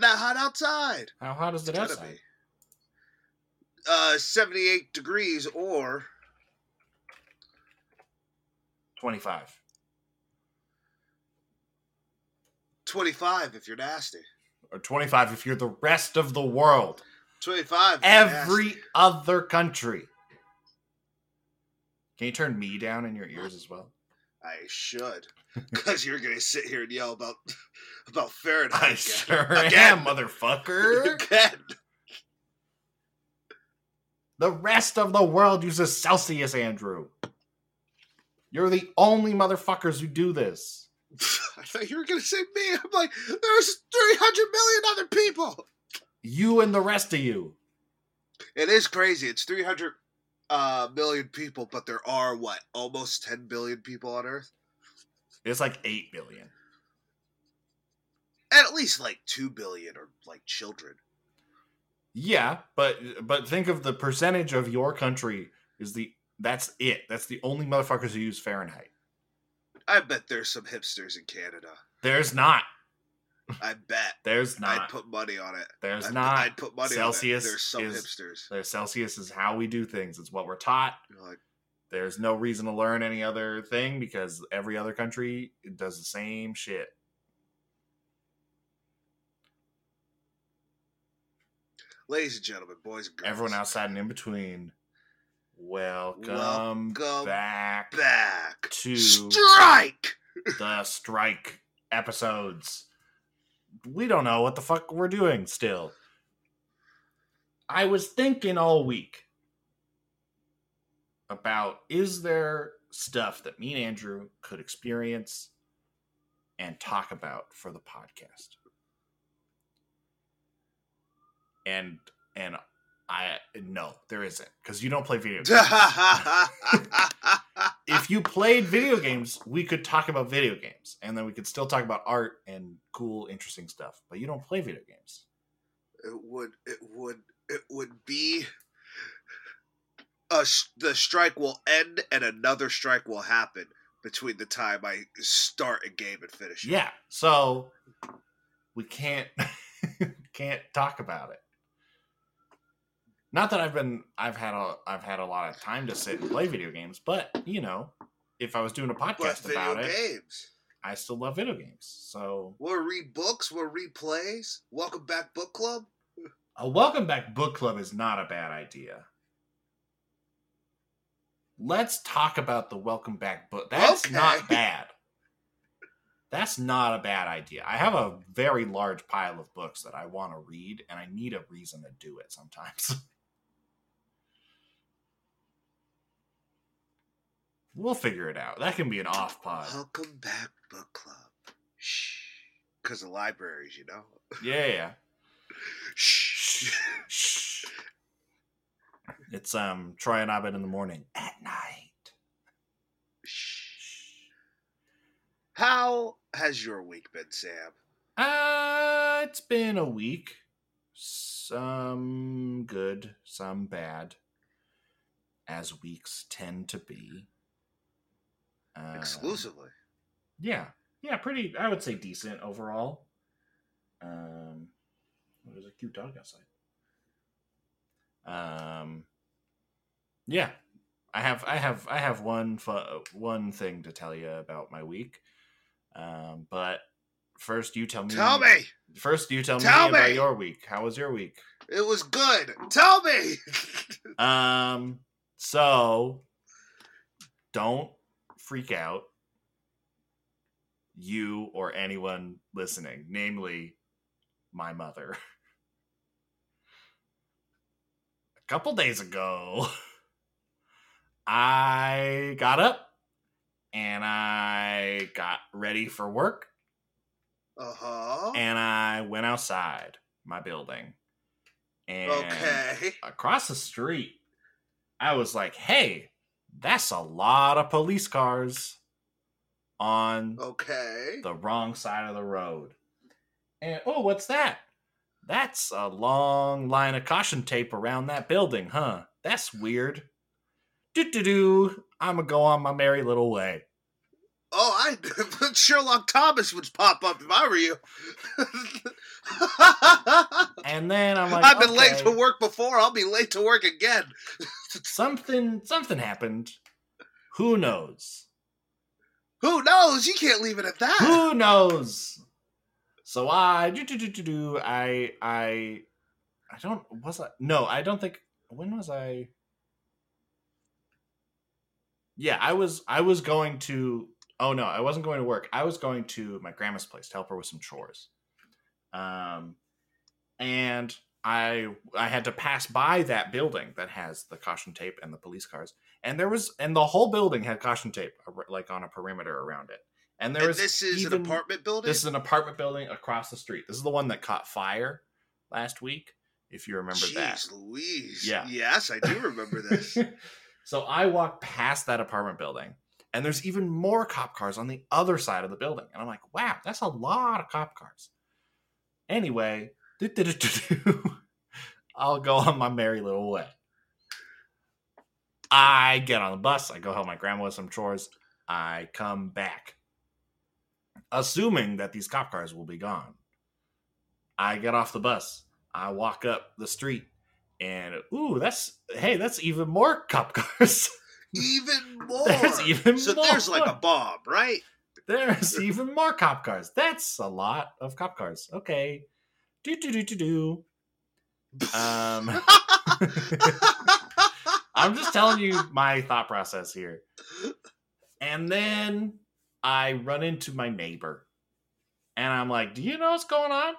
It's that hot outside. How hot is it It's gotta outside? be. Uh, 78 degrees or 25. 25 if you're nasty. Or 25 if you're the rest of the world. 25. Every nasty. other country. Can you turn me down in your ears as well? I should. Because you're going to sit here and yell about about Fahrenheit. I again. sure Again. am, motherfucker. Again. The rest of the world uses Celsius, Andrew. You're the only motherfuckers who do this. I thought you were going to say me. I'm like, there's 300 million other people. You and the rest of you. It is crazy. It's 300 uh, million people, but there are, what, almost 10 billion people on Earth? It's like 8 billion. At least like 2 billion are like children. Yeah, but but think of the percentage of your country is the that's it. That's the only motherfuckers who use Fahrenheit. I bet there's some hipsters in Canada. There's not. I bet. There's not. I'd put money on it. There's I'd, not. I'd put money Celsius on it. There's some is- hipsters. There's Celsius is how we do things. It's what we're taught. Like, There's no reason to learn any other thing because every other country does the same shit. Ladies and gentlemen, boys and girls. Everyone outside and in between. Welcome, Welcome back back. to Strike! the strike episodes. We don't know what the fuck we're doing still. I was thinking all week about is there stuff that me and Andrew could experience and talk about for the podcast? And and I no, there isn't because you don't play video games. if you played video games, we could talk about video games, and then we could still talk about art and cool, interesting stuff. But you don't play video games. it would it would it would be a, the strike will end and another strike will happen between the time I start a game and finish it. Yeah, so we can't can't talk about it. Not that I've been I've had a I've had a lot of time to sit and play video games, but you know, if I was doing a podcast about it, games. I still love video games. So We'll read books, we'll read plays. Welcome back, book club. a welcome back book club is not a bad idea. Let's talk about the welcome back book. That's Okay. not bad. That's not a bad idea. I have a very large pile of books that I want to read, and I need a reason to do it sometimes. we'll figure it out. That can be an off pod. Welcome back, book club. Shh. Because of libraries, you know. Yeah, yeah. Shh. Shh. It's um Troy and Abed in the morning at night. Shh. How has your week been, Sam? Uh, it's been a week. Some good, some bad, as weeks tend to be. Uh, Exclusively. Yeah, yeah, pretty. I would say decent overall. Um, there's a cute dog outside. Um, yeah, I have, I have, I have one fu- one thing to tell you about my week. Um, but first, you tell me. Tell me. First, you tell, Tell me about me! your week. How was your week? It was good. Tell me. Um, so don't freak out. You or anyone listening, namely my mother. A couple days ago, I got up and I got ready for work Uh huh. and I went outside my building. And Okay. across the street, I was like, hey, that's a lot of police cars on Okay. the wrong side of the road. And oh, what's that? That's a long line of caution tape around that building, huh? That's weird. Do do do. I'm gonna go on my merry little way. Oh, I Sherlock Thomas would pop up if I were you. And then I'm like, I've been late to work before. I'll be late to work again. Something, something happened. Who knows? Who knows? You can't leave it at that. Who knows? So I do do do do do. I I I don't was I no I don't think when was I. Yeah, I was I was going to. Oh no, I wasn't going to work. I was going to my grandma's place to help her with some chores. Um, and I I had to pass by that building that has the caution tape and the police cars, and there was and the whole building had caution tape like on a perimeter around it. And there and was this is even- an apartment building. This is an apartment building across the street. This is the one that caught fire last week, if you remember Jeez that. Louise. Yeah. Yes, I do remember this. so I walk past that apartment building, and there's even more cop cars on the other side of the building. And I'm like, wow, that's a lot of cop cars. Anyway, I'll go on my merry little way. I get on the bus. I go help my grandma with some chores. I come back, assuming that these cop cars will be gone. I get off the bus. I walk up the street, and ooh, that's hey, that's even more cop cars. even more. There's even so more. there's like a bomb, right? There's even more cop cars. That's a lot of cop cars. Okay. Do do do do do. Um, I'm just telling you my thought process here. And then I run into my neighbor, and I'm like, "Do you know what's going on?"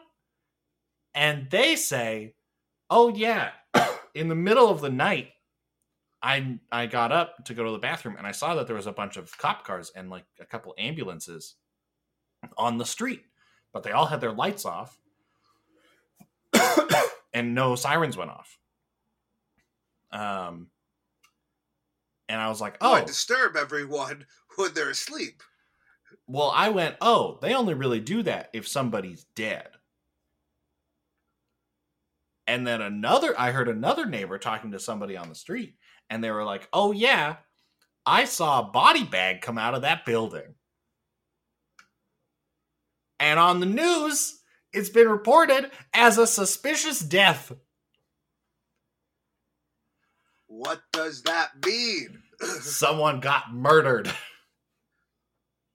And they say, "Oh yeah, in the middle of the night, I I got up to go to the bathroom, and I saw that there was a bunch of cop cars and like a couple ambulances on the street, but they all had their lights off, and no sirens went off." Um, and I was like, Oh, "Oh, disturb everyone when they're asleep. well." I went, "Oh, they only really do that if somebody's dead." And then another, I heard another neighbor talking to somebody on the street, and they were like, "Oh yeah, I saw a body bag come out of that building." And on the news, it's been reported as a suspicious death. What does that mean? Someone got murdered.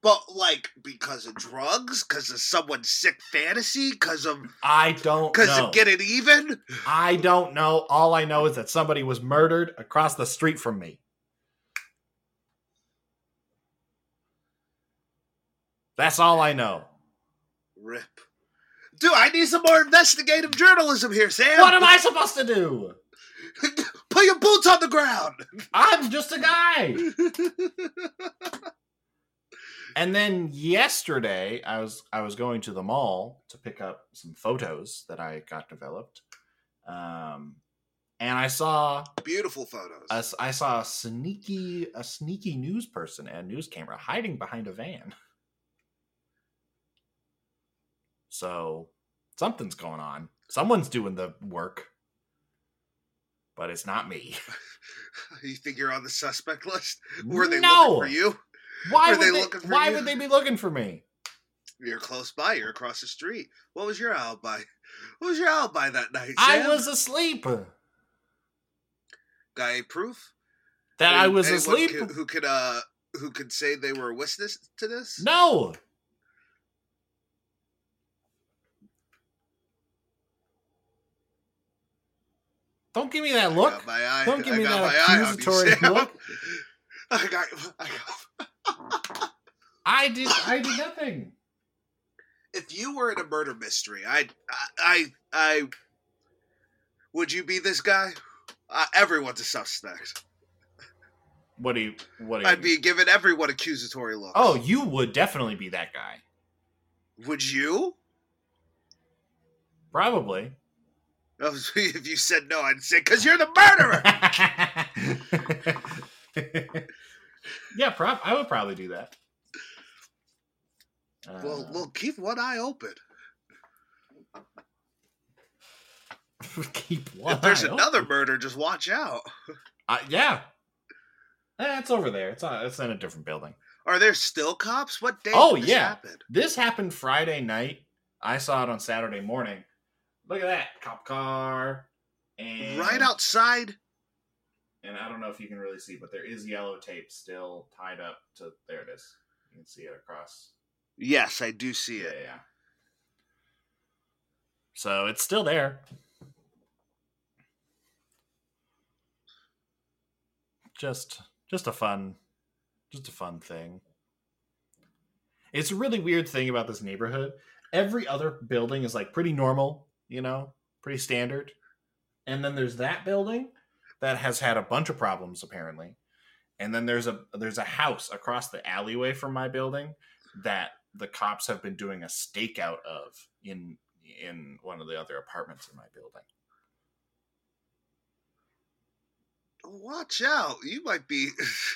but like because of drugs, because of someone's sick fantasy, because of I don't because of getting even. I don't know. All I know is that somebody was murdered across the street from me. That's all I know. Rip. Dude, I need some more investigative journalism here, Sam. What am I supposed to do? Put your boots on the ground. I'm just a guy. And then yesterday, I was I was going to the mall to pick up some photos that I got developed, um, and I saw Beautiful photos. a, I saw a sneaky a sneaky news person and news camera hiding behind a van. So something's going on. Someone's doing the work, but it's not me. you think you're on the suspect list? Were they no. looking for you? Why Were would they they, looking for Why you? would they be looking for me? You're close by. You're across the street. What was your alibi? What was your alibi that night, I was asleep. Got any proof? That I was asleep. Who, who could uh who could say they were a witness to this? No. Don't give me that I look. eye. Don't give I me that you, accusatory look. I got. I got. I did. I did nothing. If you were in a murder mystery, I, I, I, would you be this guy? Uh, everyone's a suspect. What do you? What do? I'd be giving everyone accusatory looks. Oh, you would definitely be that guy. would you? Probably. Oh, If you said no, I'd say because you're the murderer. yeah, prob- I would probably do that. Uh, well, well, keep one eye open. keep one. if there's another open. murder, just watch out. Uh, yeah, eh, it's over there. It's on, it's in a different building. Are there still cops? What day? Oh, did this yeah. This happened Friday night. I saw it on Saturday morning. Look at that cop car. And Right outside. And I don't know if you can really see, but there is yellow tape still tied up to. There it is. You can see it across. Yes, I do see Yeah, it. yeah. So it's still there. Just just a fun just a fun thing. It's a really weird thing about this neighborhood. Every other building is like pretty normal, you know, pretty standard. And then there's that building that has had a bunch of problems apparently. And then there's a there's a house across the alleyway from my building that the cops have been doing a stakeout of in in one of the other apartments in my building. Watch out. You might be.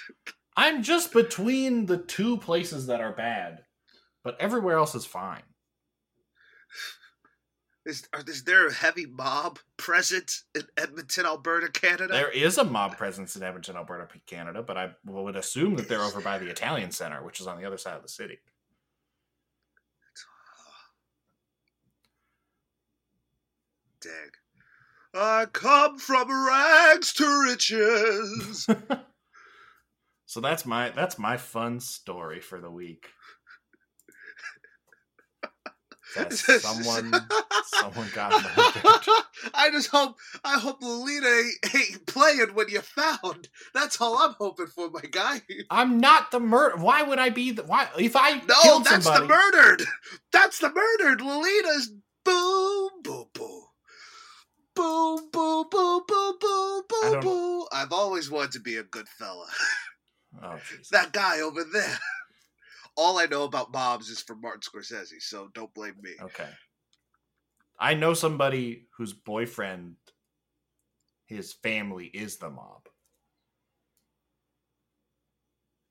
I'm just between the two places that are bad, but everywhere else is fine. Is, is there a heavy mob present in Edmonton, Alberta, Canada? There is a mob presence in Edmonton, Alberta, Canada, but I would assume that they're over by the Italian Center, which is on the other side of the city. Uh, dang. I come from rags to riches. So that's my that's my fun story for the week. That someone someone got murdered. I just hope I hope Lolita ain't, ain't playing when you found. That's all I'm hoping for, my guy. I'm not the murder. Why would I be the why if I No, that's somebody? the murdered. That's the murdered. Lolita's boom, boom, boom. Boom, boom, boom, boom, boom, boom, boom. I've always wanted to be a good fella. Oh. That guy over there. All I know about mobs is from Martin Scorsese, so don't blame me. Okay. I know somebody whose boyfriend, his family is the mob.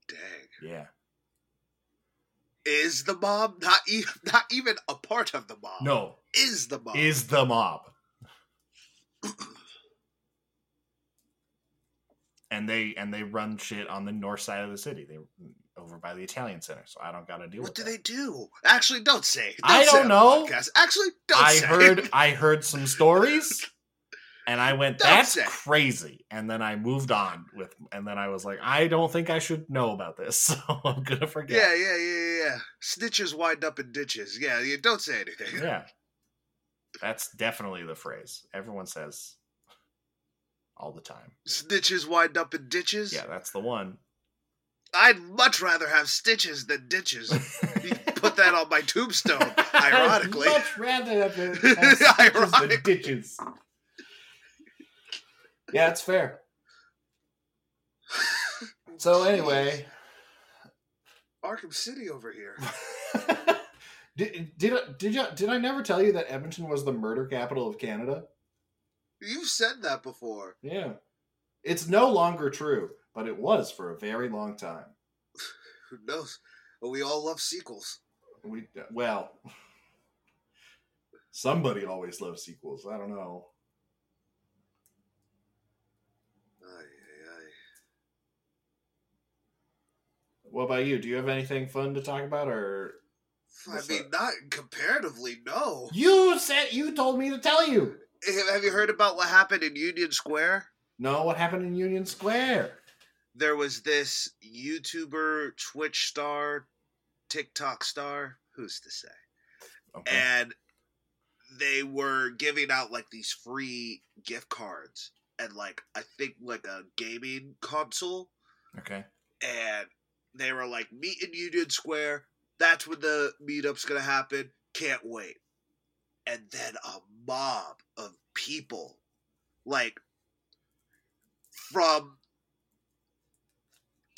Dang. Yeah. Is the mob not even not even a part of the mob? No, Is the mob? is the mob. and they and they run shit on the north side of the city. They over by the Italian Center, so I don't got to deal what with What do that. they do? Actually, don't say. I don't on know. podcast. Actually, don't I say. heard I heard some stories and I went Don't that's say. crazy and then I moved on with and then I was like I don't think I should know about this so I'm going to forget. Yeah, yeah, yeah, yeah, yeah. Snitches wind up in ditches. Yeah, you don't say anything. Yeah. That's definitely the phrase. Everyone says all the time. Snitches wind up in ditches. Yeah, that's the one. I'd much rather have stitches than ditches. Put that on my tombstone. Ironically. I'd much rather have it have stitches than ditches. Yeah, it's fair. So anyway, Arkham City over here. did did I, did you did I never tell you that Edmonton was the murder capital of Canada? You've said that before. Yeah. It's no longer true, but it was for a very long time. Who knows? But we all love sequels. We well, somebody always loves sequels. I don't know. What about you? Do you have anything fun to talk about, or I mean, not comparatively, no. you said you told me to tell you? Have you heard about what happened in Union Square? No, what happened in Union Square? There was this YouTuber, Twitch star, TikTok star, who's to say? Okay. and they were giving out like these free gift cards and like I think like a gaming console okay. and they were like meet in Union Square that's when the meetup's gonna happen can't wait and then a mob of people like from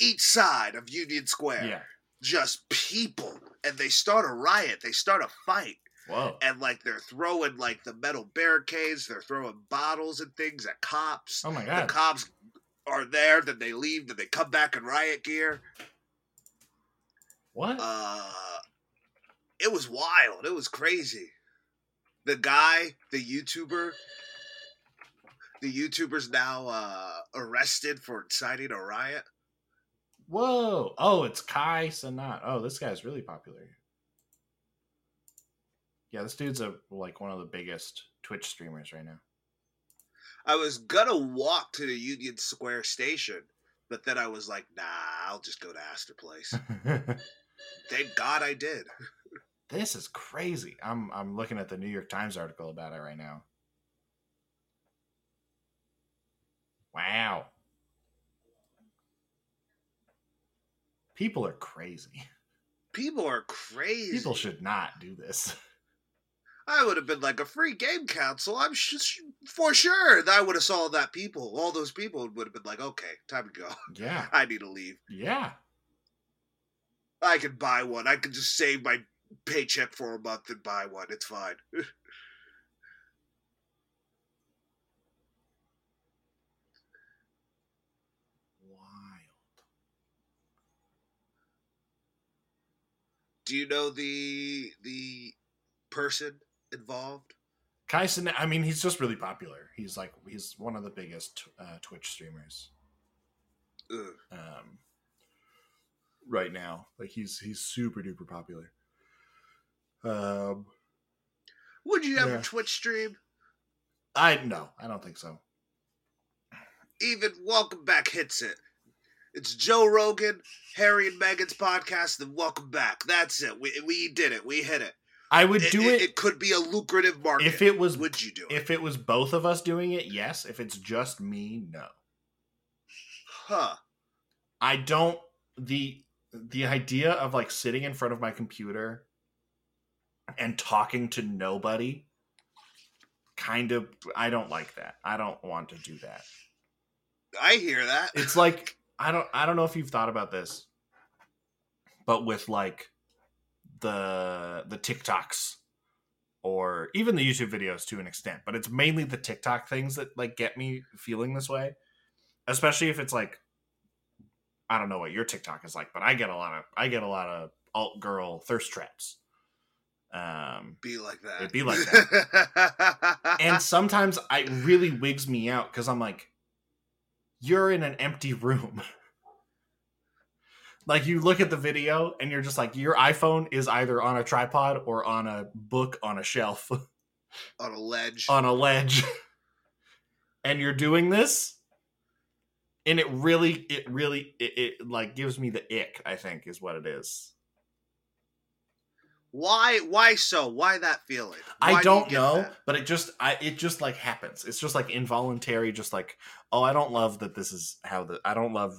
each side of Union Square. Yeah. just people. And they start a riot. They start a fight. Whoa. and like they're throwing like the metal barricades. They're throwing bottles and things at cops. Oh my god. the cops are there. Then they leave. Then they come back in riot gear. What? uh it was wild. It was crazy. The guy the youtuber the youtuber's now uh arrested for inciting a riot Whoa. Oh, it's Kai Cenat. Oh, this guy's really popular. Yeah, this dude's a like one of the biggest Twitch streamers right now. I was gonna walk to the Union Square station, but then I was like, nah, I'll just go to Astor Place. Thank God I did. this is crazy. I'm I'm looking at the New York Times article about it right now. Wow. People are crazy. People are crazy. People should not do this. I would have been like a free game council. I'm sh- for sure. I would have saw that people, all those people would have been like, okay, time to go. Yeah. I need to leave. Yeah. I can buy one. I can just save my paycheck for a month and buy one. It's fine. Do you know the the person involved? Kai Cenat, I mean, he's just really popular. He's like he's one of the biggest uh, Twitch streamers Ugh. um, right now. Like he's he's super duper popular. Um, Would you ever Yeah. Twitch stream? I no, I don't think so. Even Welcome Back hits it. It's Joe Rogan, Harry and Meghan's podcast, and Welcome Back. That's it. We we did it. We hit it. I would It, do it, it, it could be a lucrative market. if it was would you do it? if it was both of us doing it. Yes. If it's just me, no. Huh. I don't the the idea of like sitting in front of my computer and talking to nobody kind of I don't like that. I don't want to do that. I hear that. It's like I don't I don't know if you've thought about this but with like the the TikToks or even the YouTube videos to an extent, but it's mainly the TikTok things that like get me feeling this way. Especially if it's like I don't know what your TikTok is like, but I get a lot of I get a lot of alt girl thirst traps. Um be like that. It'd be like that. and sometimes I really wigs me out because I'm like, you're in an empty room. like you look at the video and you're just like, your iPhone is either on a tripod or on a book on a shelf on a ledge. on a ledge, and you're doing this, and it really, it really, it, it like gives me the ick. I think is what it is. Why? Why so? Why that feeling? Why I do don't know, that? but it just I it just like happens. It's just like involuntary just like, oh, I don't love that this is how the I don't love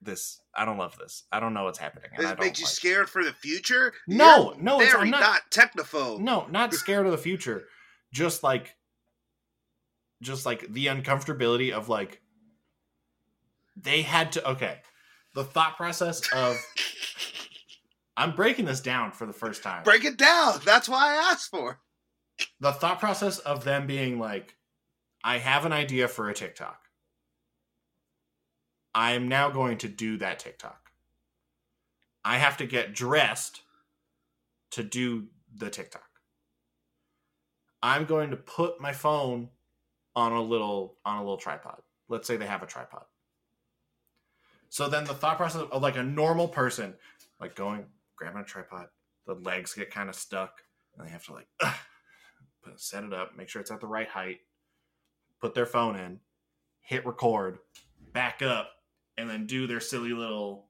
this. I don't love this. I don't know what's happening. And I it don't make you like it. scared for the future? No, You're no, it's, very I'm not, not technophobe. No, not scared of the future. Just like just like the uncomfortability of like they had to okay. The thought process of I'm breaking this down for the first time. Break it down. That's why I asked for. the thought process of them being like, I have an idea for a TikTok. I am now going to do that TikTok. I have to get dressed to do the TikTok. I'm going to put my phone on a little on a little tripod. Let's say they have a tripod. So then the thought process of like a normal person, like going grabbing a tripod, the legs get kind of stuck, and they have to like put, set it up, make sure it's at the right height, put their phone in, hit record, back up, and then do their silly little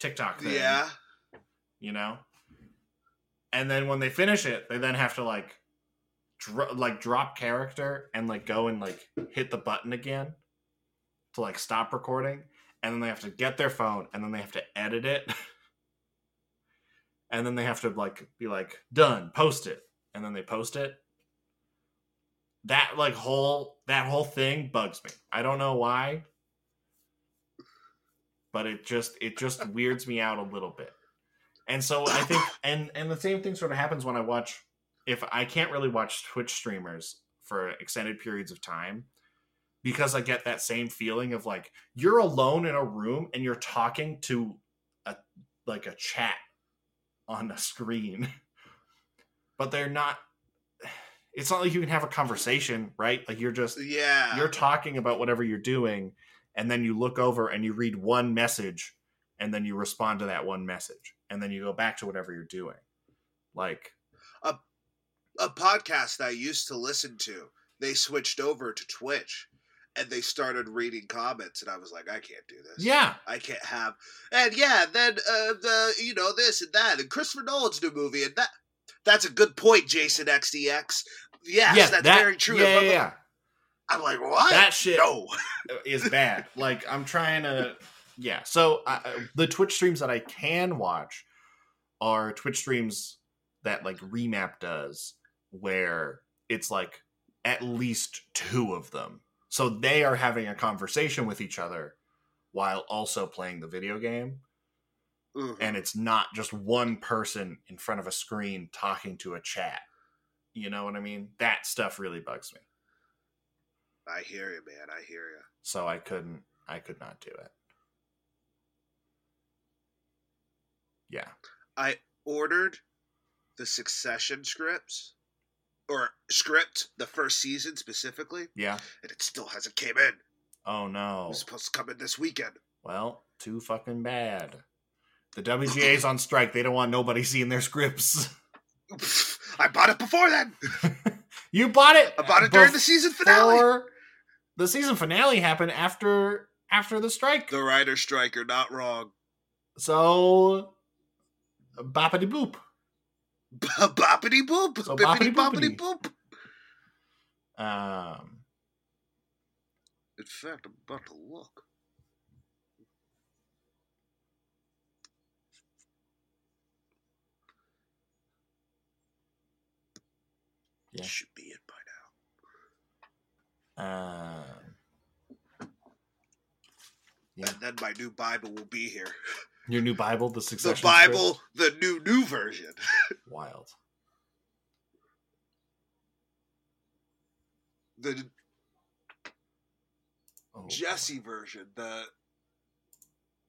TikTok thing. Yeah. You know? And then when they finish it, they then have to like dro- like drop character and like go and like hit the button again to like stop recording and then they have to get their phone and then they have to edit it and then they have to like be like done post it. And then they post it. That like whole that whole thing bugs me. I don't know why but it just it just weirds me out a little bit. And so i think and and the same thing sort of happens when i watch if i can't really watch twitch streamers for extended periods of time because i get that same feeling of like you're alone in a room and you're talking to a like a chat on a screen. But they're not it's not like you can have a conversation right? Like you're just Yeah. you're talking about whatever you're doing and then you look over and you read one message and then you respond to that one message and then you go back to whatever you're doing. Like a a podcast I used to listen to, they switched over to Twitch and they started reading comments and I was like, I can't do this. Yeah. I can't have and yeah, then uh the you know, this and that and Christopher Nolan's new movie and that that's a good point, Jason XDX. Yes, yeah, that's that- very true. Yeah, yeah, yeah. I'm like, what? That shit no. is bad. like I'm trying to, yeah. So I, the Twitch streams that I can watch are Twitch streams that like Remap does, where it's like at least two of them. So they are having a conversation with each other while also playing the video game, Mhm. and it's not just one person in front of a screen talking to a chat. You know what I mean? That stuff really bugs me. I hear you, man. I hear you. So I couldn't. I could not do it. Yeah. I ordered the Succession scripts or script, the first season specifically, Yeah. and it still hasn't came in. Oh It no. was supposed to come in this weekend. Well, too fucking bad. The WGA's on strike. They don't want nobody seeing their scripts. I bought it before then. you bought it. I bought it during the season finale. The season finale happened after after the strike. The writer striker, not wrong. So boppity boop. Boppity boop. So Bippity boppity boop. Um In fact, I'm about to look. Yeah. It should be in by now. um Yeah. And then my new Bible will be here. Your new Bible, the Succession. The. Bible, the new new version. Wild. The Oh, Jesse version, the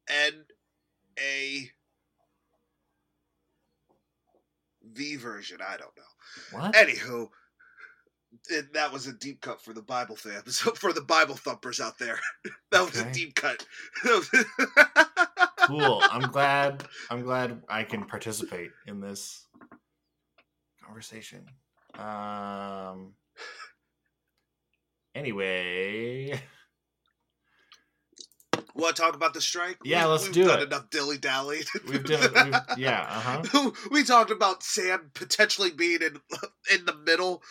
N A V version. I don't know. What? Anywho, and that was a deep cut for the Bible fans, for the Bible thumpers out there. that was Okay. a deep cut. Cool. I'm glad. I'm glad I can participate in this conversation. Um. Anyway, Want to talk about the strike? Yeah, We- let's we've do done it. Enough dilly dally. we've done. We've, yeah. Uh huh. we talked about Sam potentially being in in the middle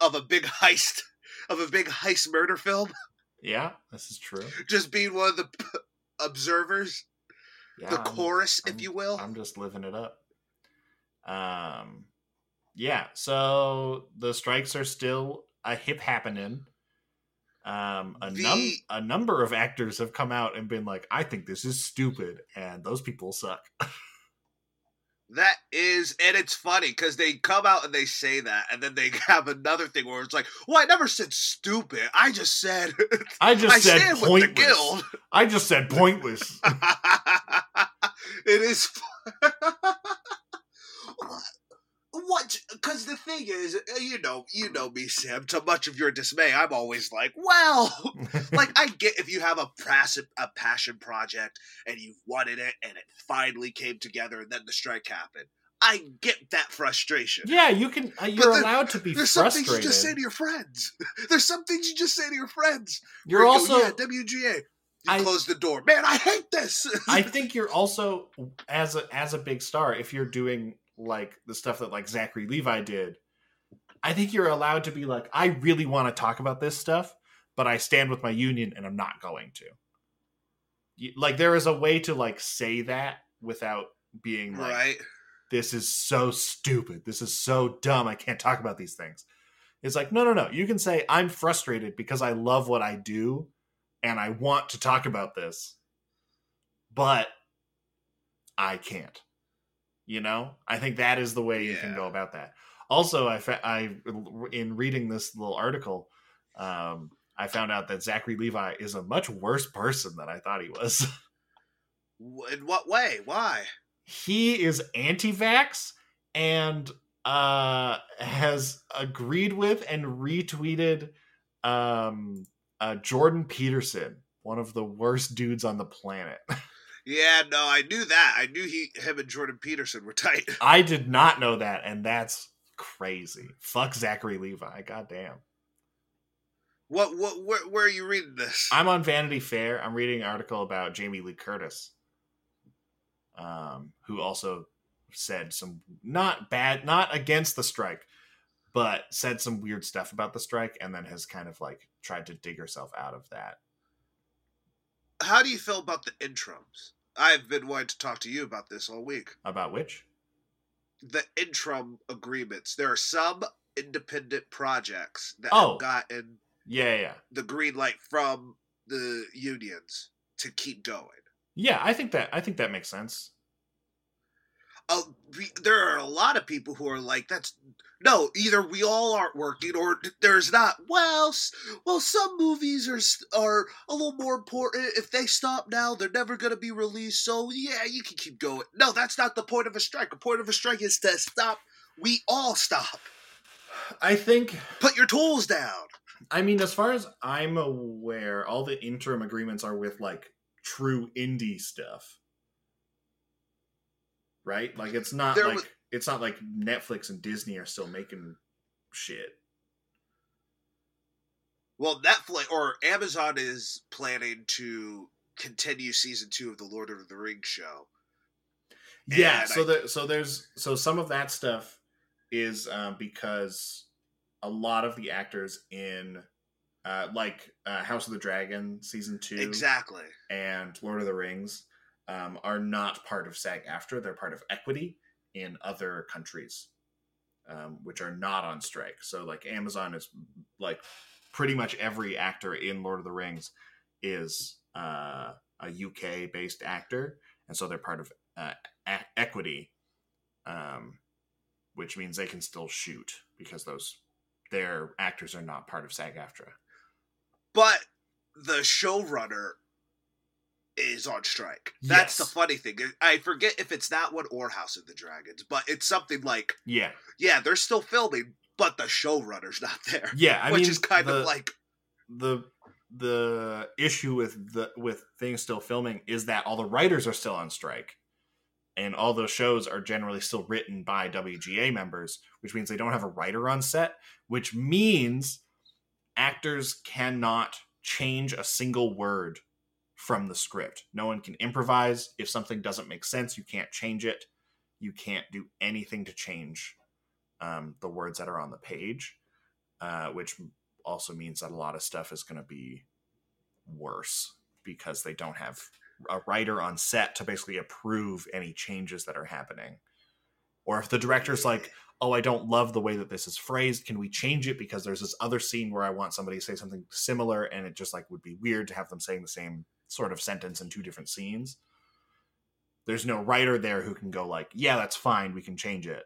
of a big heist of a big heist murder film, Yeah, this is true. just being one of the p- observers, Yeah, the I'm- chorus, I'm- if you will. I'm just living it up. Um, yeah. So the strikes are still a hip happening. Um, a num a number of actors have come out and been like, "I think this is stupid," and those people suck. That is, and it's funny because they come out and they say that, and then they have another thing where it's like, "Well, I never said stupid. I just said I just I said the pointless. guild." I just said pointless. it is. what? Because the thing is, uh, you know, you know me, Sam. To much of your dismay, I'm always like, "Well, like I get if you have a passion a passion project and you've wanted it and it finally came together and then the strike happened. I get that frustration. yeah, you can. Uh, you're there- allowed to be There's some things you just say to your friends. There's some things you just say to your friends. you're you also. go, yeah, WGA. You I- close the door. Man, I hate this. I think you're also as a as a big star if you're doing like the stuff that like Zachary Levi did. I think you're allowed to be like, I really want to talk about this stuff, but I stand with my union and I'm not going to. You- Like there is a way to like say that without being like, right. this is so stupid. This is so dumb. I can't talk about these things. It's like, no, no, no. You can say, I'm frustrated because I love what I do and I want to talk about this, but I can't. You know, I think that is the way you can go about that. Also, I, fa- I in reading this little article, um, I found out that Zachary Levi is a much worse person than I thought he was. In what way? Why? he is anti-vax and uh has agreed with and retweeted um uh Jordan Peterson, one of the worst dudes on the planet. Yeah, no, I knew that. I knew he, him, and Jordan Peterson were tight. I did not know that and that's crazy. Fuck Zachary Levi. Goddamn. What what where, where are you reading this? I'm on Vanity Fair. I'm reading an article about Jamie Lee Curtis, um, who also said some not bad, not against the strike, but said some weird stuff about the strike, and then has kind of like tried to dig herself out of that. How do you feel about the interims? I've been wanting to talk to you about this all week. About which? The interim agreements. There are some independent projects that Oh. have gotten Yeah, yeah, yeah. the green light from the unions to keep going. Yeah, I think that I think that makes sense. uh, there are a lot of people who are like, "That's no." Either we all aren't working, or there's not. Well, well, some movies are are a little more important. If they stop now, they're never going to be released. So yeah, you can keep going. No, that's not the point of a strike. The point of a strike is to stop. We all stop. I think Put your tools down. I mean, as far as I'm aware, all the interim agreements are with like true indie stuff. Right? Like it's not There like was- it's not like Netflix and Disney are still making shit. Well, Netflix or Amazon is planning to continue season two of the Lord of the Rings show. Yeah, And so I- there, so there's so some of that stuff is um, because a lot of the actors in uh, like uh, House of the Dragon season two Exactly. and Lord of the Rings um, are not part of SAG-AFTRA they're part of Equity in other countries, um, which are not on strike. So like Amazon is like pretty much every actor in Lord of the Rings is uh, a UK based actor, and so they're part of uh, e- Equity, um, which means they can still shoot because those their actors are not part of SAG-AFTRA. But the showrunner is on strike. That's Yes. the funny thing. I forget if it's that one or House of the Dragons, but it's something like, Yeah, yeah, they're still filming, but the showrunner's not there. yeah. I which mean, is kind the- of like, the the issue with the with things still filming is that all the writers are still on strike and all those shows are generally still written by WGA members which means they don't have a writer on set which means actors cannot change a single word from the script no one can improvise if something doesn't make sense you can't change it you can't do anything to change um, the words that are on the page uh, which also means that a lot of stuff is going to be worse because they don't have a writer on set to basically approve any changes that are happening. Or if the director's like, "Oh, I don't love the way that this is phrased. Can we change it because there's this other scene where I want somebody to say something similar and it just like would be weird to have them saying the same sort of sentence in two different scenes." There's no writer there who can go like, "Yeah, that's fine. We can change it."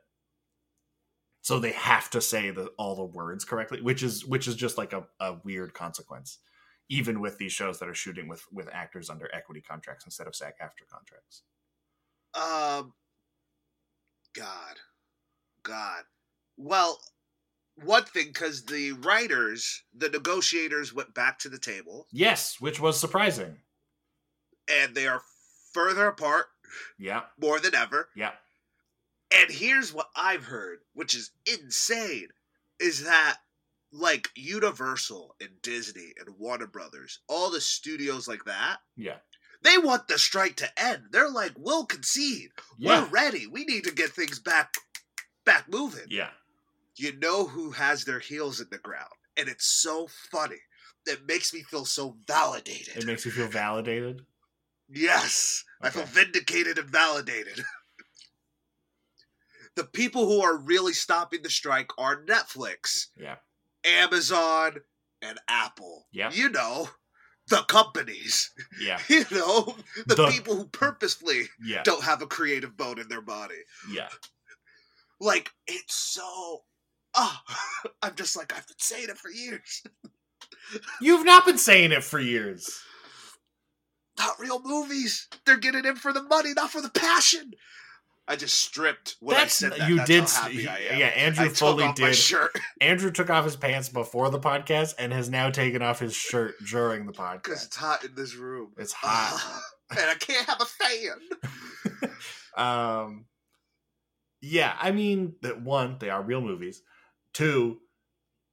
so they have to say the, all the words correctly which is which is just like a, a weird consequence even with these shows that are shooting with with actors under equity contracts instead of SAG-AFTRA contracts um, God, God. Well, one thing, because the writers, the negotiators went back to the table, yes which was surprising and they are further apart yeah more than ever. yeah And here's what I've heard, which is insane, is that like Universal and Disney and Warner Brothers, all the studios like that, yeah they want the strike to end. They're like, we'll concede. yeah We're ready. We need to get things back back moving. yeah You know who has their heels in the ground. And it's so funny. It makes me feel so validated. it makes you feel validated Yes, I feel vindicated and validated. the people who are really stopping the strike are Netflix, yeah Amazon, and Apple. Yeah. You know, the companies. yeah You know, the, The- people who purposefully yeah don't have a creative bone in their body. yeah Like, it's so. Ah, I'm just like, I've been saying it for years. you've not been saying it for years Not real movies. They're getting in for the money, not for the passion. I just stripped what That's- I said that. you That's did how happy I am. yeah, Andrew I fully did. shirt andrew took off his pants before the podcast and has now taken off his shirt during the podcast. because it's hot in this room. it's hot and I can't have a fan. um yeah, I mean that one, they are real movies. Two,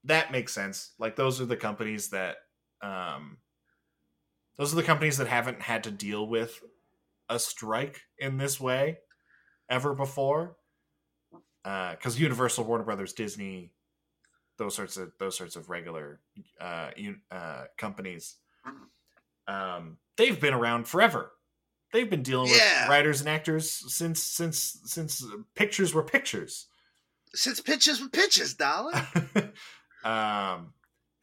that makes sense. Like those are the companies that um those are the companies that haven't had to deal with a strike in this way ever before. Uh cuz Universal, Warner Brothers, Disney, those sorts of those sorts of regular uh, uh companies um they've been around forever. They've been dealing Yeah. with writers and actors since since since pictures were pictures. Since pictures were pictures, darling. um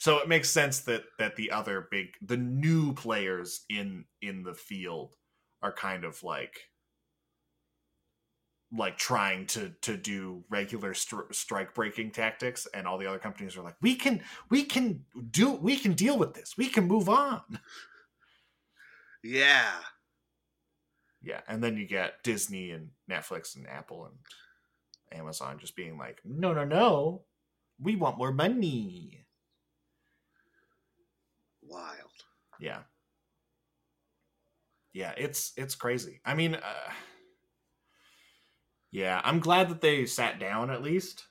so it makes sense that that the other big the new players in in the field are kind of like like trying to to do regular stri- strike breaking tactics and all the other companies are like we can we can do we can deal with this. We can move on. Yeah. yeah and then you get disney and netflix and apple and amazon just being like no no no. We want more money Wild. yeah. Yeah it's it's crazy. I mean uh, yeah i'm glad that they sat down at least.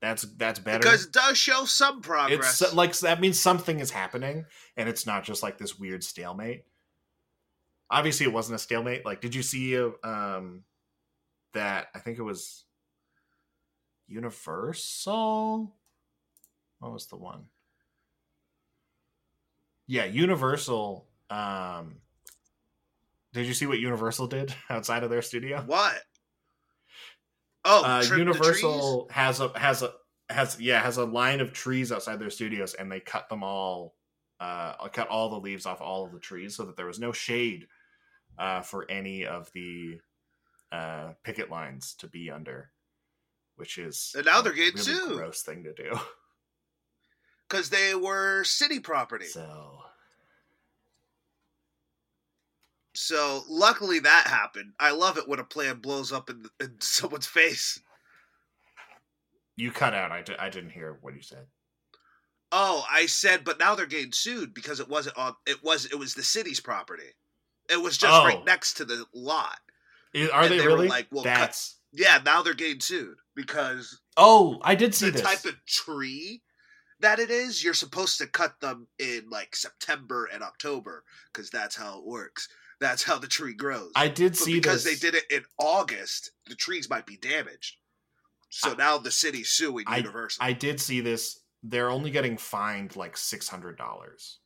That's that's better. Because it does show some progress. it's like that means something is happening and it's not just like this weird stalemate. Obviously it wasn't a stalemate. Like did you see um that i think it was universal? What was the one yeah universal um did you see what universal did outside of their studio what? Oh, uh, Universal has a has a has yeah has a line of trees outside their studios, and they cut them all, uh, cut all the leaves off all of the trees so that there was no shade uh, for any of the uh, picket lines to be under, which is And now a they're getting really sued. gross thing to do. because they were city property. So So luckily that happened. I love it when a plan blows up in, in someone's face. you cut out. I, di- I didn't hear what you said. Oh, I said, but now they're getting sued because it wasn't on. It was it was the city's property. It was just Oh. right next to the lot. I- Are And they, they really? like, well, cut- Yeah, now they're getting sued because oh, I did see the this. type of tree that it is, you're supposed to cut them in like September and October because that's how it works. That's how the tree grows. I did But see because this. they did it in August, the trees might be damaged. So I- now the city's suing I- Universal. I did see this. They're only getting fined like six hundred dollars.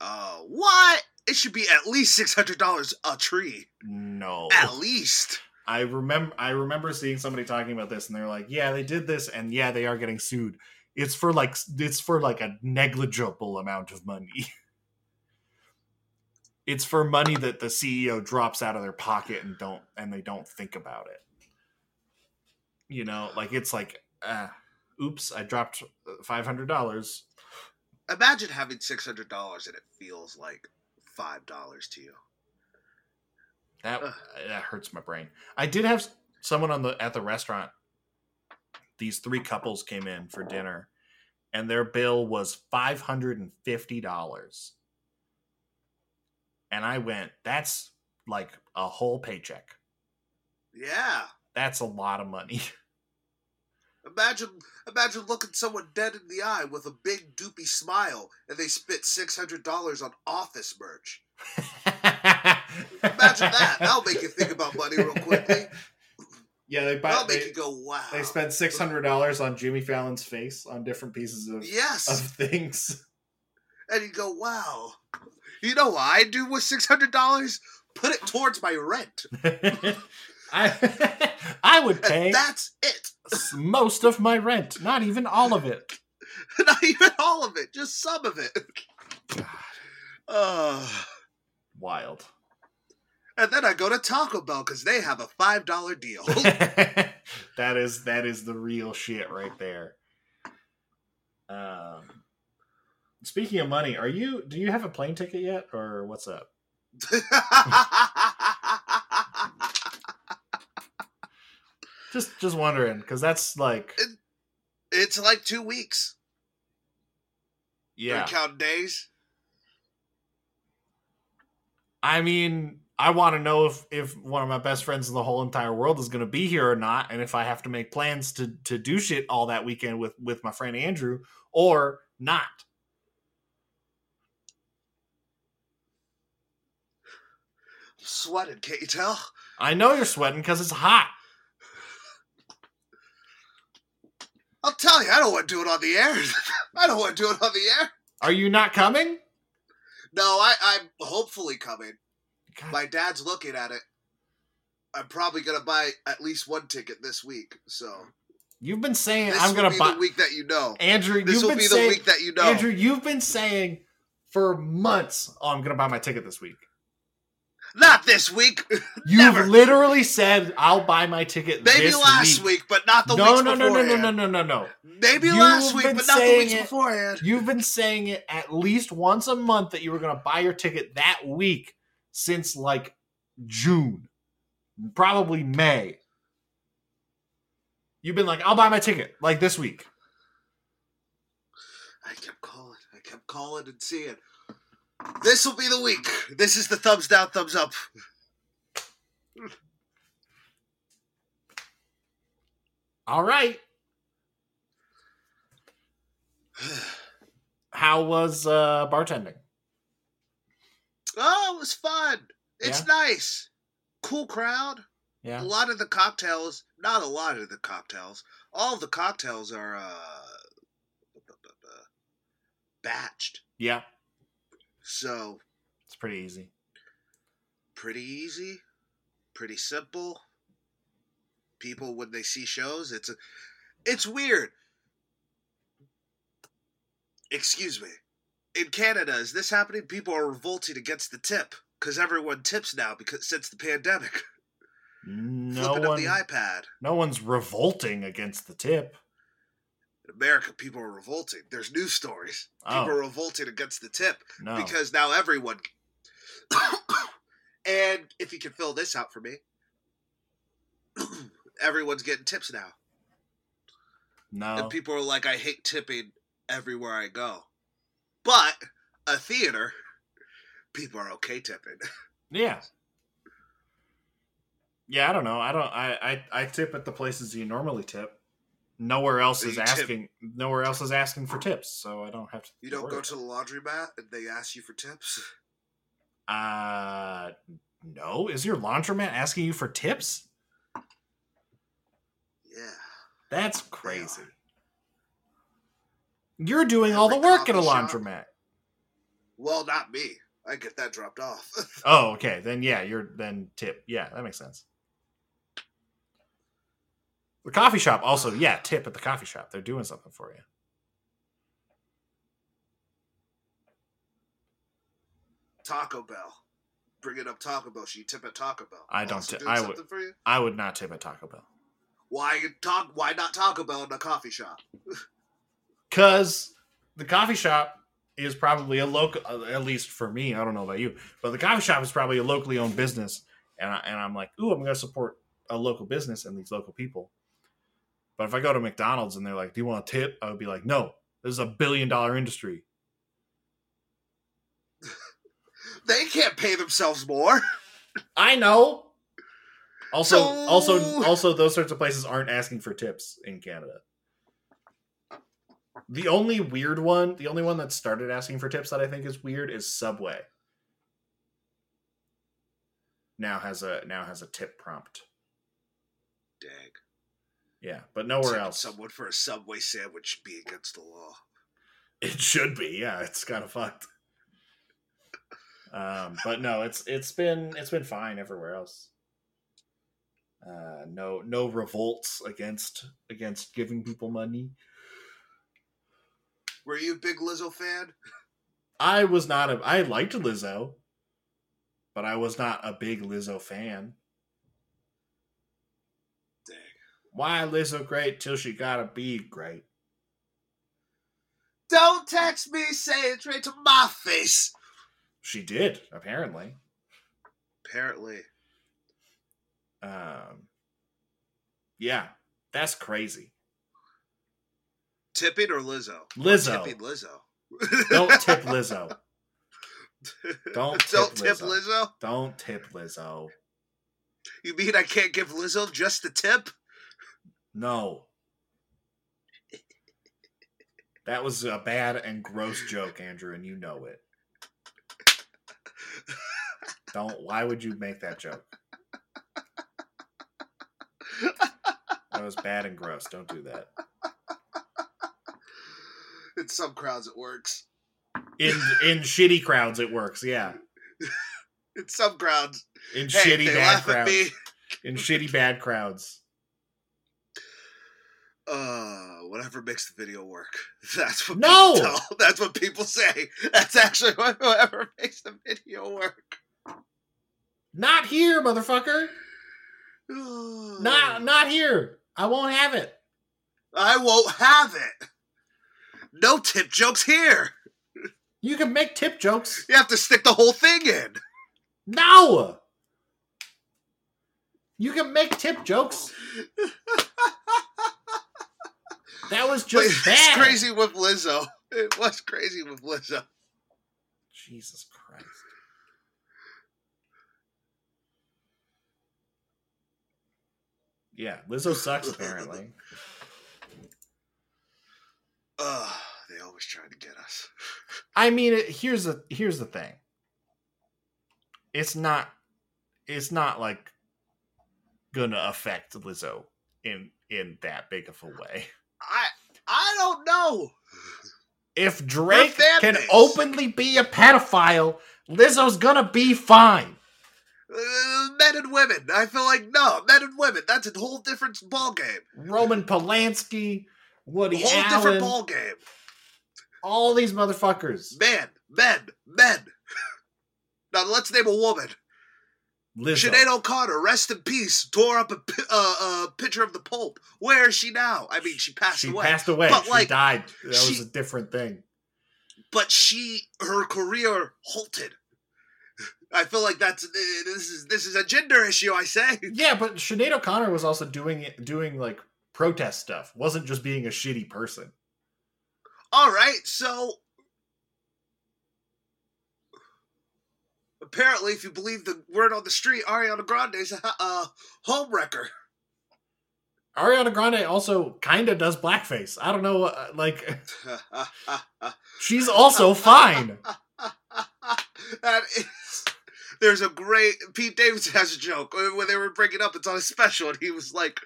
Oh, what? It should be at least six hundred dollars a tree. No, At least. I remember. I remember seeing somebody talking about this, and they're like, "Yeah, they did this, and yeah, they are getting sued. It's for like it's for like a negligible amount of money. it's for money that the CEO drops out of their pocket and don't and they don't think about it. You know, like it's like, uh, oops, I dropped five hundred dollars. Imagine having six hundred dollars and it feels like five dollars to you. That Ugh. that hurts my brain. I did have someone on the at the restaurant. These three couples came in for dinner, and their bill was five hundred and fifty dollars. And I went, "That's like a whole paycheck. Yeah. That's a lot of money." Imagine imagine looking someone dead in the eye with a big doopy smile and they spit six hundred dollars on office merch. Imagine that. That'll make you think about money real quickly. Yeah, they buy. That'll make They, you go, wow. they spent six hundred dollars on Jimmy Fallon's face on different pieces of Yes. of things. and you go, wow. You know what I do with six hundred dollars? Put it towards my rent. I I would pay And that's it. most of my rent, not even all of it. Not even all of it, just some of it. Uh, Wild. And then I go to Taco Bell because they have a five dollar deal. that is that is the real shit right there. Um, speaking of money, are you do you have a plane ticket yet, or what's up? Just just wondering, because that's like it's like two weeks. yeah. Count days. I mean, I want to know if if one of my best friends in the whole entire world is going to be here or not, and if I have to make plans to to do shit all that weekend with with my friend Andrew or not. I'm sweating, can't you tell? I know you're sweating because it's hot. I'll tell you, I don't want to do it on the air. I don't want to do it on the air. Are you not coming? No, I, I'm hopefully coming. God, My dad's looking at it. I'm probably gonna buy at least one ticket this week. So you've been saying this I'm will going be to buy the week that you know. Andrew. This you've will been be saying the week that you know. Andrew. You've been saying for months, "Oh, I'm going to buy my ticket this week." Not this week. You've literally said, "I'll buy my ticket." Maybe last week. week. but not the no, weeks no, no, no, no, no, no, no, no. Maybe You've last week, but not the weeks it. beforehand. You've been saying it at least once a month that you were going to buy your ticket that week since like June, probably May. You've been like, "I'll buy my ticket like this week." I kept calling. I kept calling and seeing. This will be the week. This is the thumbs down, thumbs up. All right. How was uh bartending? Oh, it was fun. It's Yeah? nice. Cool crowd. Yeah. A lot of the cocktails, not a lot of the cocktails. All the cocktails are uh batched. Yeah. So, It's pretty easy. pretty easy, pretty simple. People when they see shows, it's a, it's weird. Excuse me. In Canada, is this happening? People are revolting against the tip because everyone tips now because since the pandemic. No Flipping up the iPad. no one's revolting against the tip. In America, people are revolting. There's news stories. Oh. People are revolting against the tip No. because now everyone. and if you can fill this out for me, everyone's getting tips now. no. And people are like, I hate tipping everywhere I go. But a theater, people are okay tipping. Yeah. Yeah, I don't know. I don't I I, I tip at the places you normally tip. Nowhere else You is tip- asking nowhere else is asking for tips, so I don't have to You don't go to the laundromat and they ask you for tips. Uh no. Is your laundromat asking you for tips? Yeah. That's crazy. You're doing all the work at a coffee shop. laundromat. Well, not me. I get that dropped off. Oh, okay. Then yeah, you're then tip. Yeah, that makes sense. The coffee shop also, yeah, tip at the coffee shop. They're doing something for you. Taco Bell. Bringing up Taco Bell. You tip at Taco Bell? I don't ti- I would- for you? I would not tip at Taco Bell. Why talk? Why not Taco Bell in a coffee shop? Cause the coffee shop is probably a local uh, at least for me, I don't know about you, but the coffee shop is probably a locally owned business. And I, and I'm like, "Ooh, I'm going to support a local business and these local people." But if I go to McDonald's and they're like, "Do you want a tip?" I would be like, "No. This is a billion dollar industry." They can't pay themselves more. I know. Also, So- also, also, those sorts of places aren't asking for tips in Canada. The only weird one, the only one that started asking for tips that I think is weird is Subway. Now has a now has a tip prompt. Dang. Yeah, but nowhere Tipping else. Someone for a Subway sandwich should be against the law. It should be. Yeah, it's kind of fucked. Um, but no, it's it's been it's been fine everywhere else. Uh, no no revolts against against giving people money. Were you a big Lizzo fan? I was not a I liked Lizzo, but I was not a big Lizzo fan. Dang. Why Lizzo great till she gotta be great? Don't text me, say it straight to my face. She did apparently. Apparently. Um, yeah, that's crazy. Tipping or Lizzo? Lizzo. Tipping Lizzo. Don't tip Lizzo. Don't tip Don't tip Lizzo. Lizzo. Don't tip Lizzo. You mean I can't give Lizzo just a tip? No. That was a bad and gross joke, Andrew, and you know it. Don't. Why would you make that joke? That was bad and gross. Don't do that. In some crowds, it works. In in shitty crowds, it works. Yeah. In some crowds, In hey, shitty bad crowds. In shitty bad crowds. Uh, whatever makes the video work. That's what No! people tell. That's what people say. That's actually what, whatever makes the video work. Not here, motherfucker. Not not here. I won't have it. I won't have it. No tip jokes here. You can make tip jokes. You have to stick the whole thing in. No. You can make tip jokes. That was just it's bad. crazy with Lizzo. It was crazy with Lizzo. Jesus Christ. Yeah, Lizzo sucks apparently. Ugh, they always try to get us. I mean, it, here's the here's the thing. It's not it's not like gonna affect Lizzo in in that big of a way. I I don't know. If Drake can base. openly be a pedophile, Lizzo's gonna be fine. Uh, men and women. I feel like no, men and women. That's a whole different ball game. Roman Polanski, Woody whole Allen, different ball game. all these motherfuckers. Man, men, men. now let's name a woman. Lizzo. Sinead O'Connor, rest in peace, tore up a, uh, a picture of the Pope. Where is she now? I mean, she passed away. she away. passed away. But, she like, died. That she- was a different thing. but she, her career halted. I feel like that's uh, this is this is a gender issue. I say. Yeah, but Sinead O'Connor was also doing it, doing like protest stuff. wasn't just being a shitty person. All right, so apparently, if you believe the word on the street, Ariana Grande is a uh, home wrecker. Ariana Grande also kind of does blackface. I don't know, uh, like she's also fine. that is. There's a great Pete Davidson has a joke when they were breaking up. It's on his special, and he was like,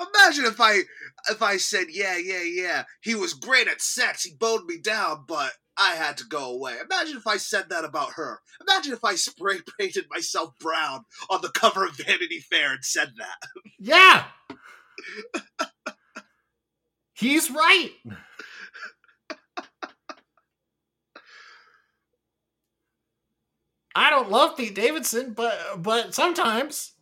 "Imagine if I if I said yeah yeah yeah he was great at sex, he boned me down, but I had to go away. Imagine if I said that about her. Imagine if I spray painted myself brown on the cover of Vanity Fair and said that. Yeah. He's right. I don't love Pete Davidson, but but sometimes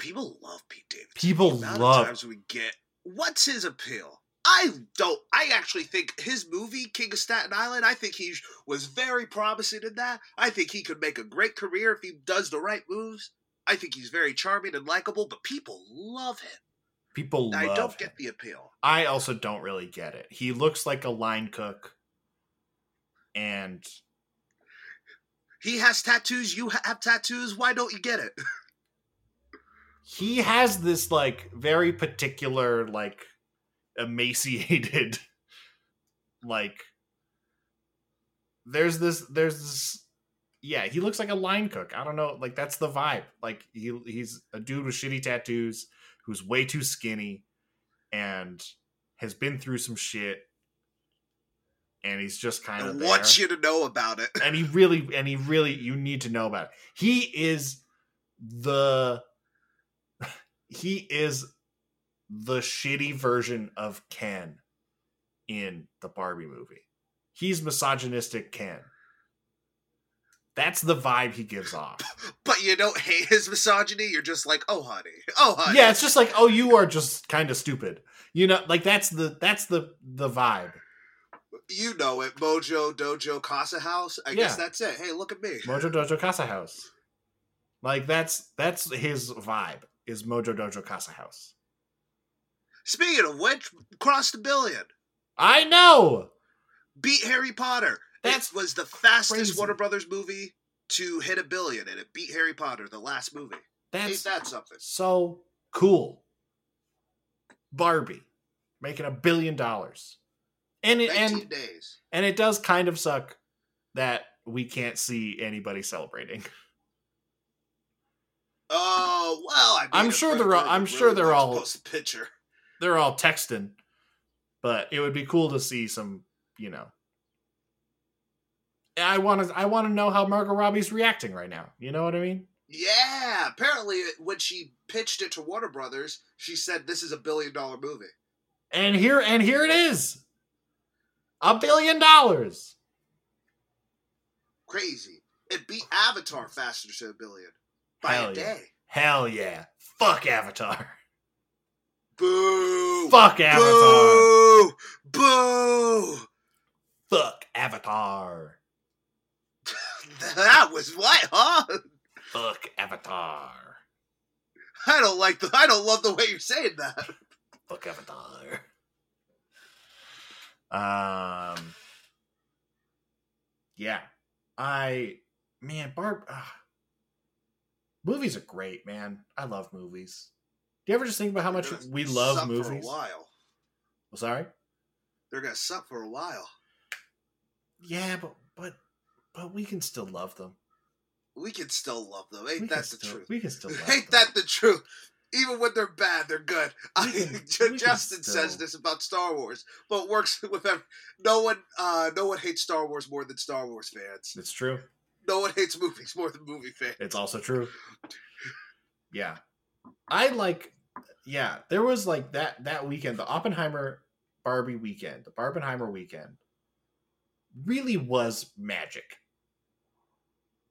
People love Pete Davidson. People The amount of love- times we get. What's his appeal? I don't. I actually think his movie King of Staten Island. I think he was very promising in that. I think he could make a great career if he does the right moves. I think he's very charming and likable, but people love him. people love I don't him. get the appeal. I also don't really get it. He looks like a line cook, and He has tattoos. You have tattoos. Why don't you get it? he has this like very particular like emaciated like there's this there's this yeah he looks like a line cook i don't know like that's the vibe like he he's a dude with shitty tattoos who's way too skinny and has been through some shit and he's just kind of want you to know about it. and he really and he really you need to know about it. He is the he is the shitty version of Ken in the Barbie movie. He's misogynistic Ken. That's the vibe he gives off. But you don't hate his misogyny. You're just like, oh honey, oh honey. Yeah, it's just like, oh, you are just kind of stupid. You know, like that's the that's the the vibe. you know it. Mojo Dojo Casa House. I guess that's it. Hey, look at me. Mojo Dojo Casa House. Like that's that's his vibe. Is Mojo Dojo Casa House. Speaking of which, crossed a billion. I know. beat Harry Potter. That was the fastest crazy. Warner Brothers movie to hit a billion, and it beat Harry Potter, the last movie. that's Ain't that something? so cool. Barbie making a billion dollars. And it, and days. and it does kind of suck that we can't see anybody celebrating. Oh well, I I'm sure they're all- I'm really sure they're all- post a picture. They're all texting, but it would be cool to see some, you know. I want to I want to know how Margot Robbie's reacting right now. You know what I mean? Yeah, apparently when she pitched it to Warner Brothers, she said this is a billion dollar movie. And here and here it is. A billion dollars. Crazy. It beat Avatar faster to a billion by Hell a yeah. day. Hell yeah. Fuck Avatar. Boo! Fuck Avatar. Boo! Boo! Fuck Avatar. That was what, huh? Fuck Avatar. I don't like the. I don't love the way you're saying that. Fuck Avatar. Um. Yeah, I man, Barb. Uh, movies are great, man. I love movies. Do you ever just think about how much They're we love suck movies? for a while. Sorry. They're gonna suck for a while. Yeah, but but but we can still love them. We can still love them. We Ain't can that the still, truth? We can still love Ain't them. that the truth? Even when they're bad, they're good. I, can- we Justin says this about Star Wars, but works with every. No one, uh, no one hates Star Wars more than Star Wars fans. It's true. No one hates movies more than movie fans. It's also true. Yeah. I like yeah, there was like that that weekend, the Oppenheimer Barbie weekend, the Barbenheimer weekend really was magic.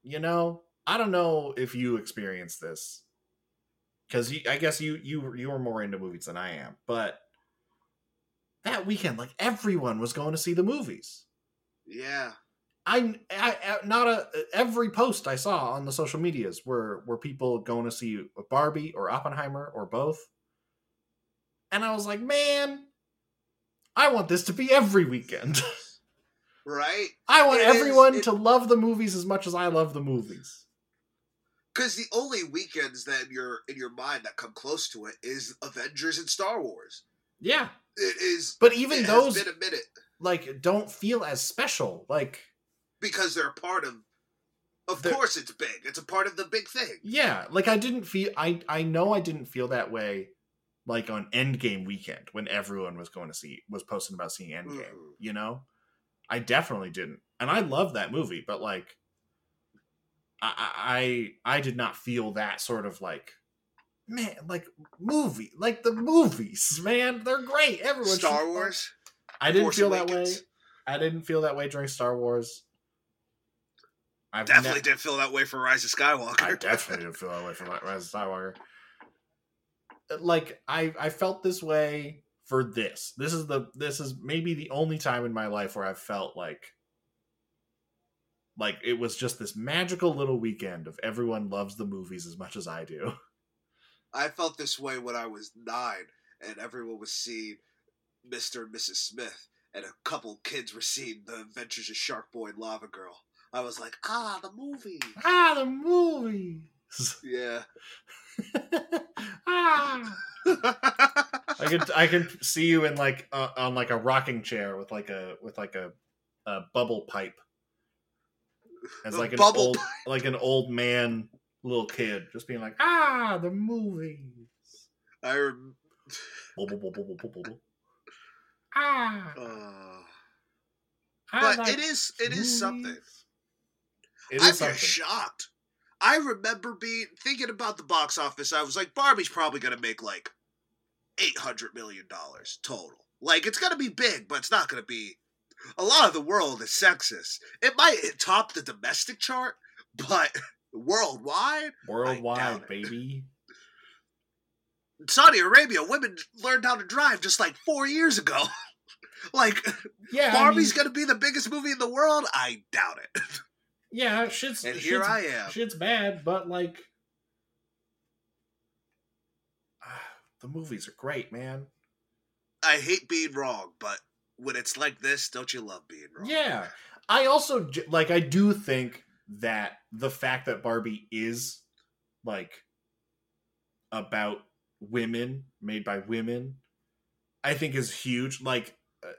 You know, I don't know if you experienced this cuz I guess you you you were more into movies than I am, but that weekend like everyone was going to see the movies. Yeah, I, I, not a every post I saw on the social medias were were people going to see Barbie or Oppenheimer or both, and I was like, man, I want this to be every weekend. right. I want It is- everyone it- to love the movies as much as I love the movies. Because the only weekends that you're in your mind that come close to it is Avengers and Star Wars. Yeah, It is, but even those has been a minute like don't feel as special. Like, because they're a part of. Of They're- course, it's big. It's a part of the big thing. yeah, like I didn't feel. I I know I didn't feel that way. Like on Endgame weekend when everyone was going to see was posting about seeing Endgame. Mhm. you know i definitely didn't and i love that movie but like I, I i did not feel that sort of like man like movie like the movies man they're great everyone Star fuck- Wars. i didn't Force feel that way i didn't feel that way during star wars I've Definitely ne- didn't feel that way for Rise of Skywalker. I definitely didn't feel that way for Rise of Skywalker. Uh, like I, I felt this way for this. This is the this is maybe the only time in my life where I felt like like it was just this magical little weekend of everyone loves the movies as much as I do. I felt this way when I was nine, and everyone was seeing Mister and Mrs. Smith, and a couple kids were seeing The Adventures of Shark Boy and Lava Girl. I was like, ah, the movie. ah, the movies. Yeah. ah. I could I could see you in like uh, on like a rocking chair with like a with like a, a bubble pipe as A like an bubble old like an old man little kid just being like ah the movies I rem- ah uh, I but like it is it is something. It I'm something. just shocked. I remember being thinking about the box office. I was like, Barbie's probably gonna make like eight hundred million dollars total. Like it's gonna be big, but it's not gonna be. A lot of the world is sexist. It might top the domestic chart, but worldwide, Worldwide, baby. in Saudi Arabia, women learned how to drive just like four years ago. like Yeah, Barbie's I mean, gonna be the biggest movie in the world? I doubt it. yeah, shit's And here shit's- I am. Shit's bad, but like the movies are great, man. I hate being wrong, but when it's like this, don't you love being wrong? Yeah. I also like I do think that the fact that Barbie is like about women made by women I think is huge like uh,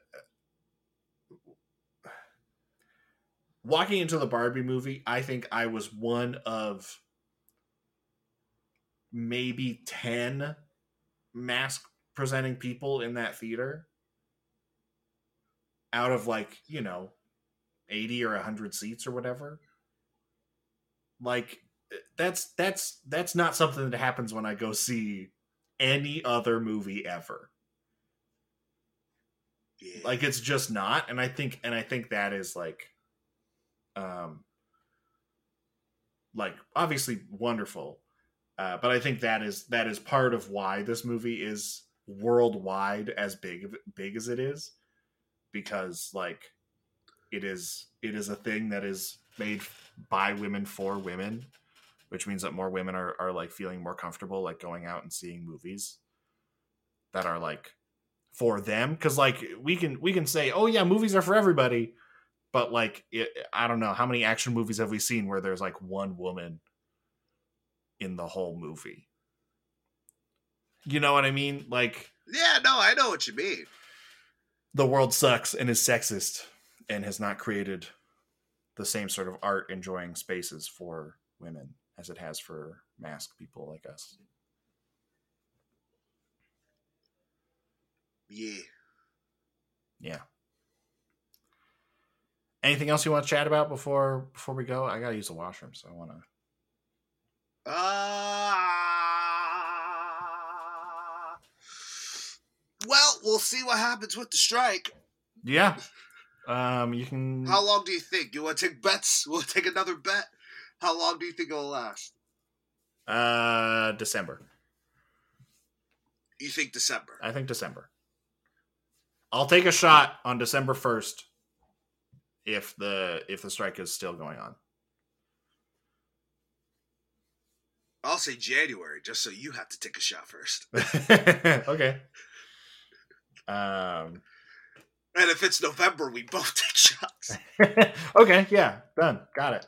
walking into the Barbie movie I think I was one of maybe 10 masc presenting people in that theater out of like, you know, 80 or 100 seats or whatever. Like that's that's that's not something that happens when I go see any other movie ever. Yeah. Like it's just not and I think and I think that is like um like obviously wonderful. Uh, but I think that is that is part of why this movie is worldwide as big big as it is because like it is it is a thing that is made by women for women which means that more women are, are like feeling more comfortable like going out and seeing movies that are like for them because like we can we can say oh yeah movies are for everybody but like it, i don't know how many action movies have we seen where there's like one woman in the whole movie you know what i mean like yeah, no, I know what you mean. the world sucks and is sexist and has not created the same sort of art enjoying spaces for women as it has for masked people like us. Yeah. Yeah. Anything else you want to chat about before before we go? I gotta use the washroom, so I want to. Uh, well, we'll see what happens with the strike. Yeah. Um, you can. How long do you think? You want to take bets? We'll take another bet. How long do you think it'll last? Uh, December. You think December? I think December. I'll take a shot on December first if the if the strike is still going on. I'll say January, just so you have to take a shot first. okay. Um. And if it's November, we both take shots. okay. Yeah. Done. Got it.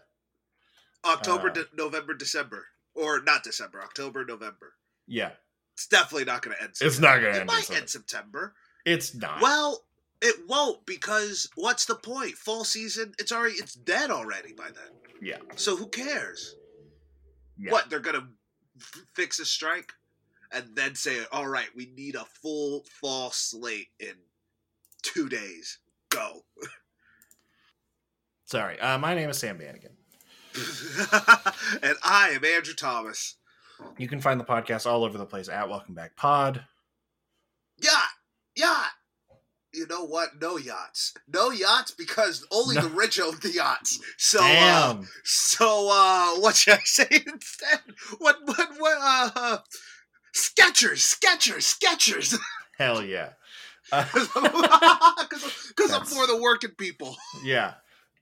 October, Uh, de- November, December, or not December, October, November. Yeah. It's definitely not going to end. It's not gonna It end might end September. It's not. Well, it won't because what's the point? Fall season, it's already it's dead already by then. Yeah. So who cares? Yeah. What they're gonna f- fix a strike and then say, "All right, we need a full fall slate in two days. Go." Sorry. Uh, my name is Sam Bannigan. and I am Andrew Thomas. You can find the podcast all over the place at Welcome Back Pod. Yacht. You know what? No yachts. No yachts because only No. the rich own the yachts. So, uh, so uh, what should I say instead? What, what, what? Uh, uh, Skechers, Skechers, Skechers. Hell yeah. Uh, Because I'm for the working people. yeah.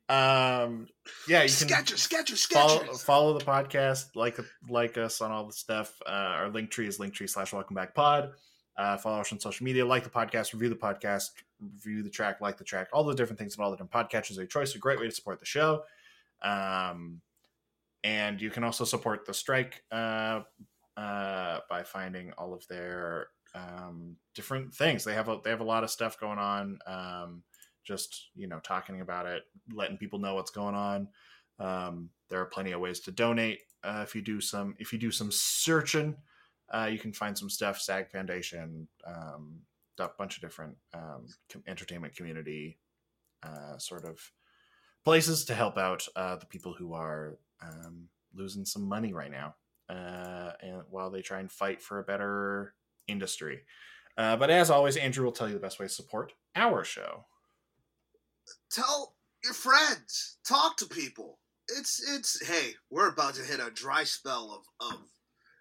Um. Yeah. You can Skechers, Skechers, follow Skechers. follow the podcast like like us on all the stuff uh our link tree is linktree slash welcome back pod uh follow us on social media like the podcast review the podcast review the track like the track all the different things and all the different podcatchers are your choice a great way to support the show um and you can also support the strike uh uh by finding all of their um different things they have a they have a lot of stuff going on um just you know talking about it letting people know what's going on um, there are plenty of ways to donate. Uh, if you do some, if you do some searching, uh, you can find some stuff. SAG Foundation, um, a bunch of different um, entertainment community uh, sort of places to help out uh, the people who are um, losing some money right now, uh, and while they try and fight for a better industry. Uh, but as always, Andrew will tell you the best way to support our show. Tell your friends. Talk to people. It's it's. Hey, we're about to hit a dry spell of of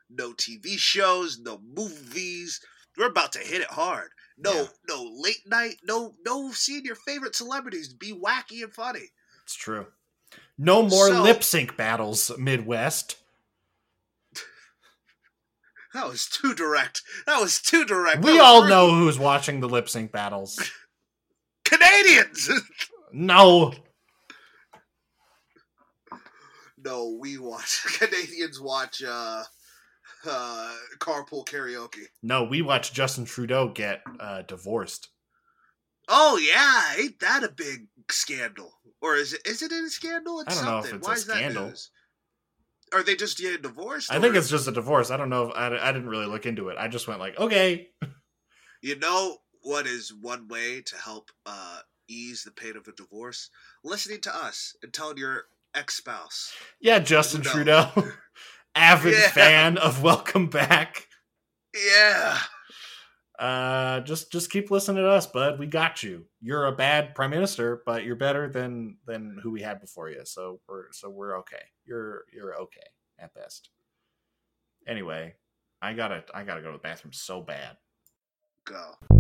no TV shows, no movies. We're about to hit it hard. No, Yeah. no late night. No, no seeing your favorite celebrities be wacky and funny. It's true. No more So- lip sync battles, Midwest. That was too direct. That was too direct. We all rude. know who's watching the lip sync battles. Canadians. No. no, we watch Canadians watch uh, uh, carpool karaoke. No, we watched Justin Trudeau get uh, divorced. Oh yeah, ain't that a big scandal? Or is it? Is it a scandal? It's I don't know if something. it's Why a is that scandal. news? Are they just getting divorced? I think it's just a divorce. I don't know. If, I, I didn't really look into it. I just went like, okay. You know what is one way to help uh, ease the pain of a divorce? Listening to us and telling your ex spouse. Yeah, Justin. Trudeau, avid Yeah. fan of Welcome Back. Yeah. Uh, just just keep listening to us, bud. We got you. You're a bad prime minister, but you're better than than who we had before you. So we're so we're okay. You're you're okay at best. Anyway, I gotta I gotta go to the bathroom so bad. Go.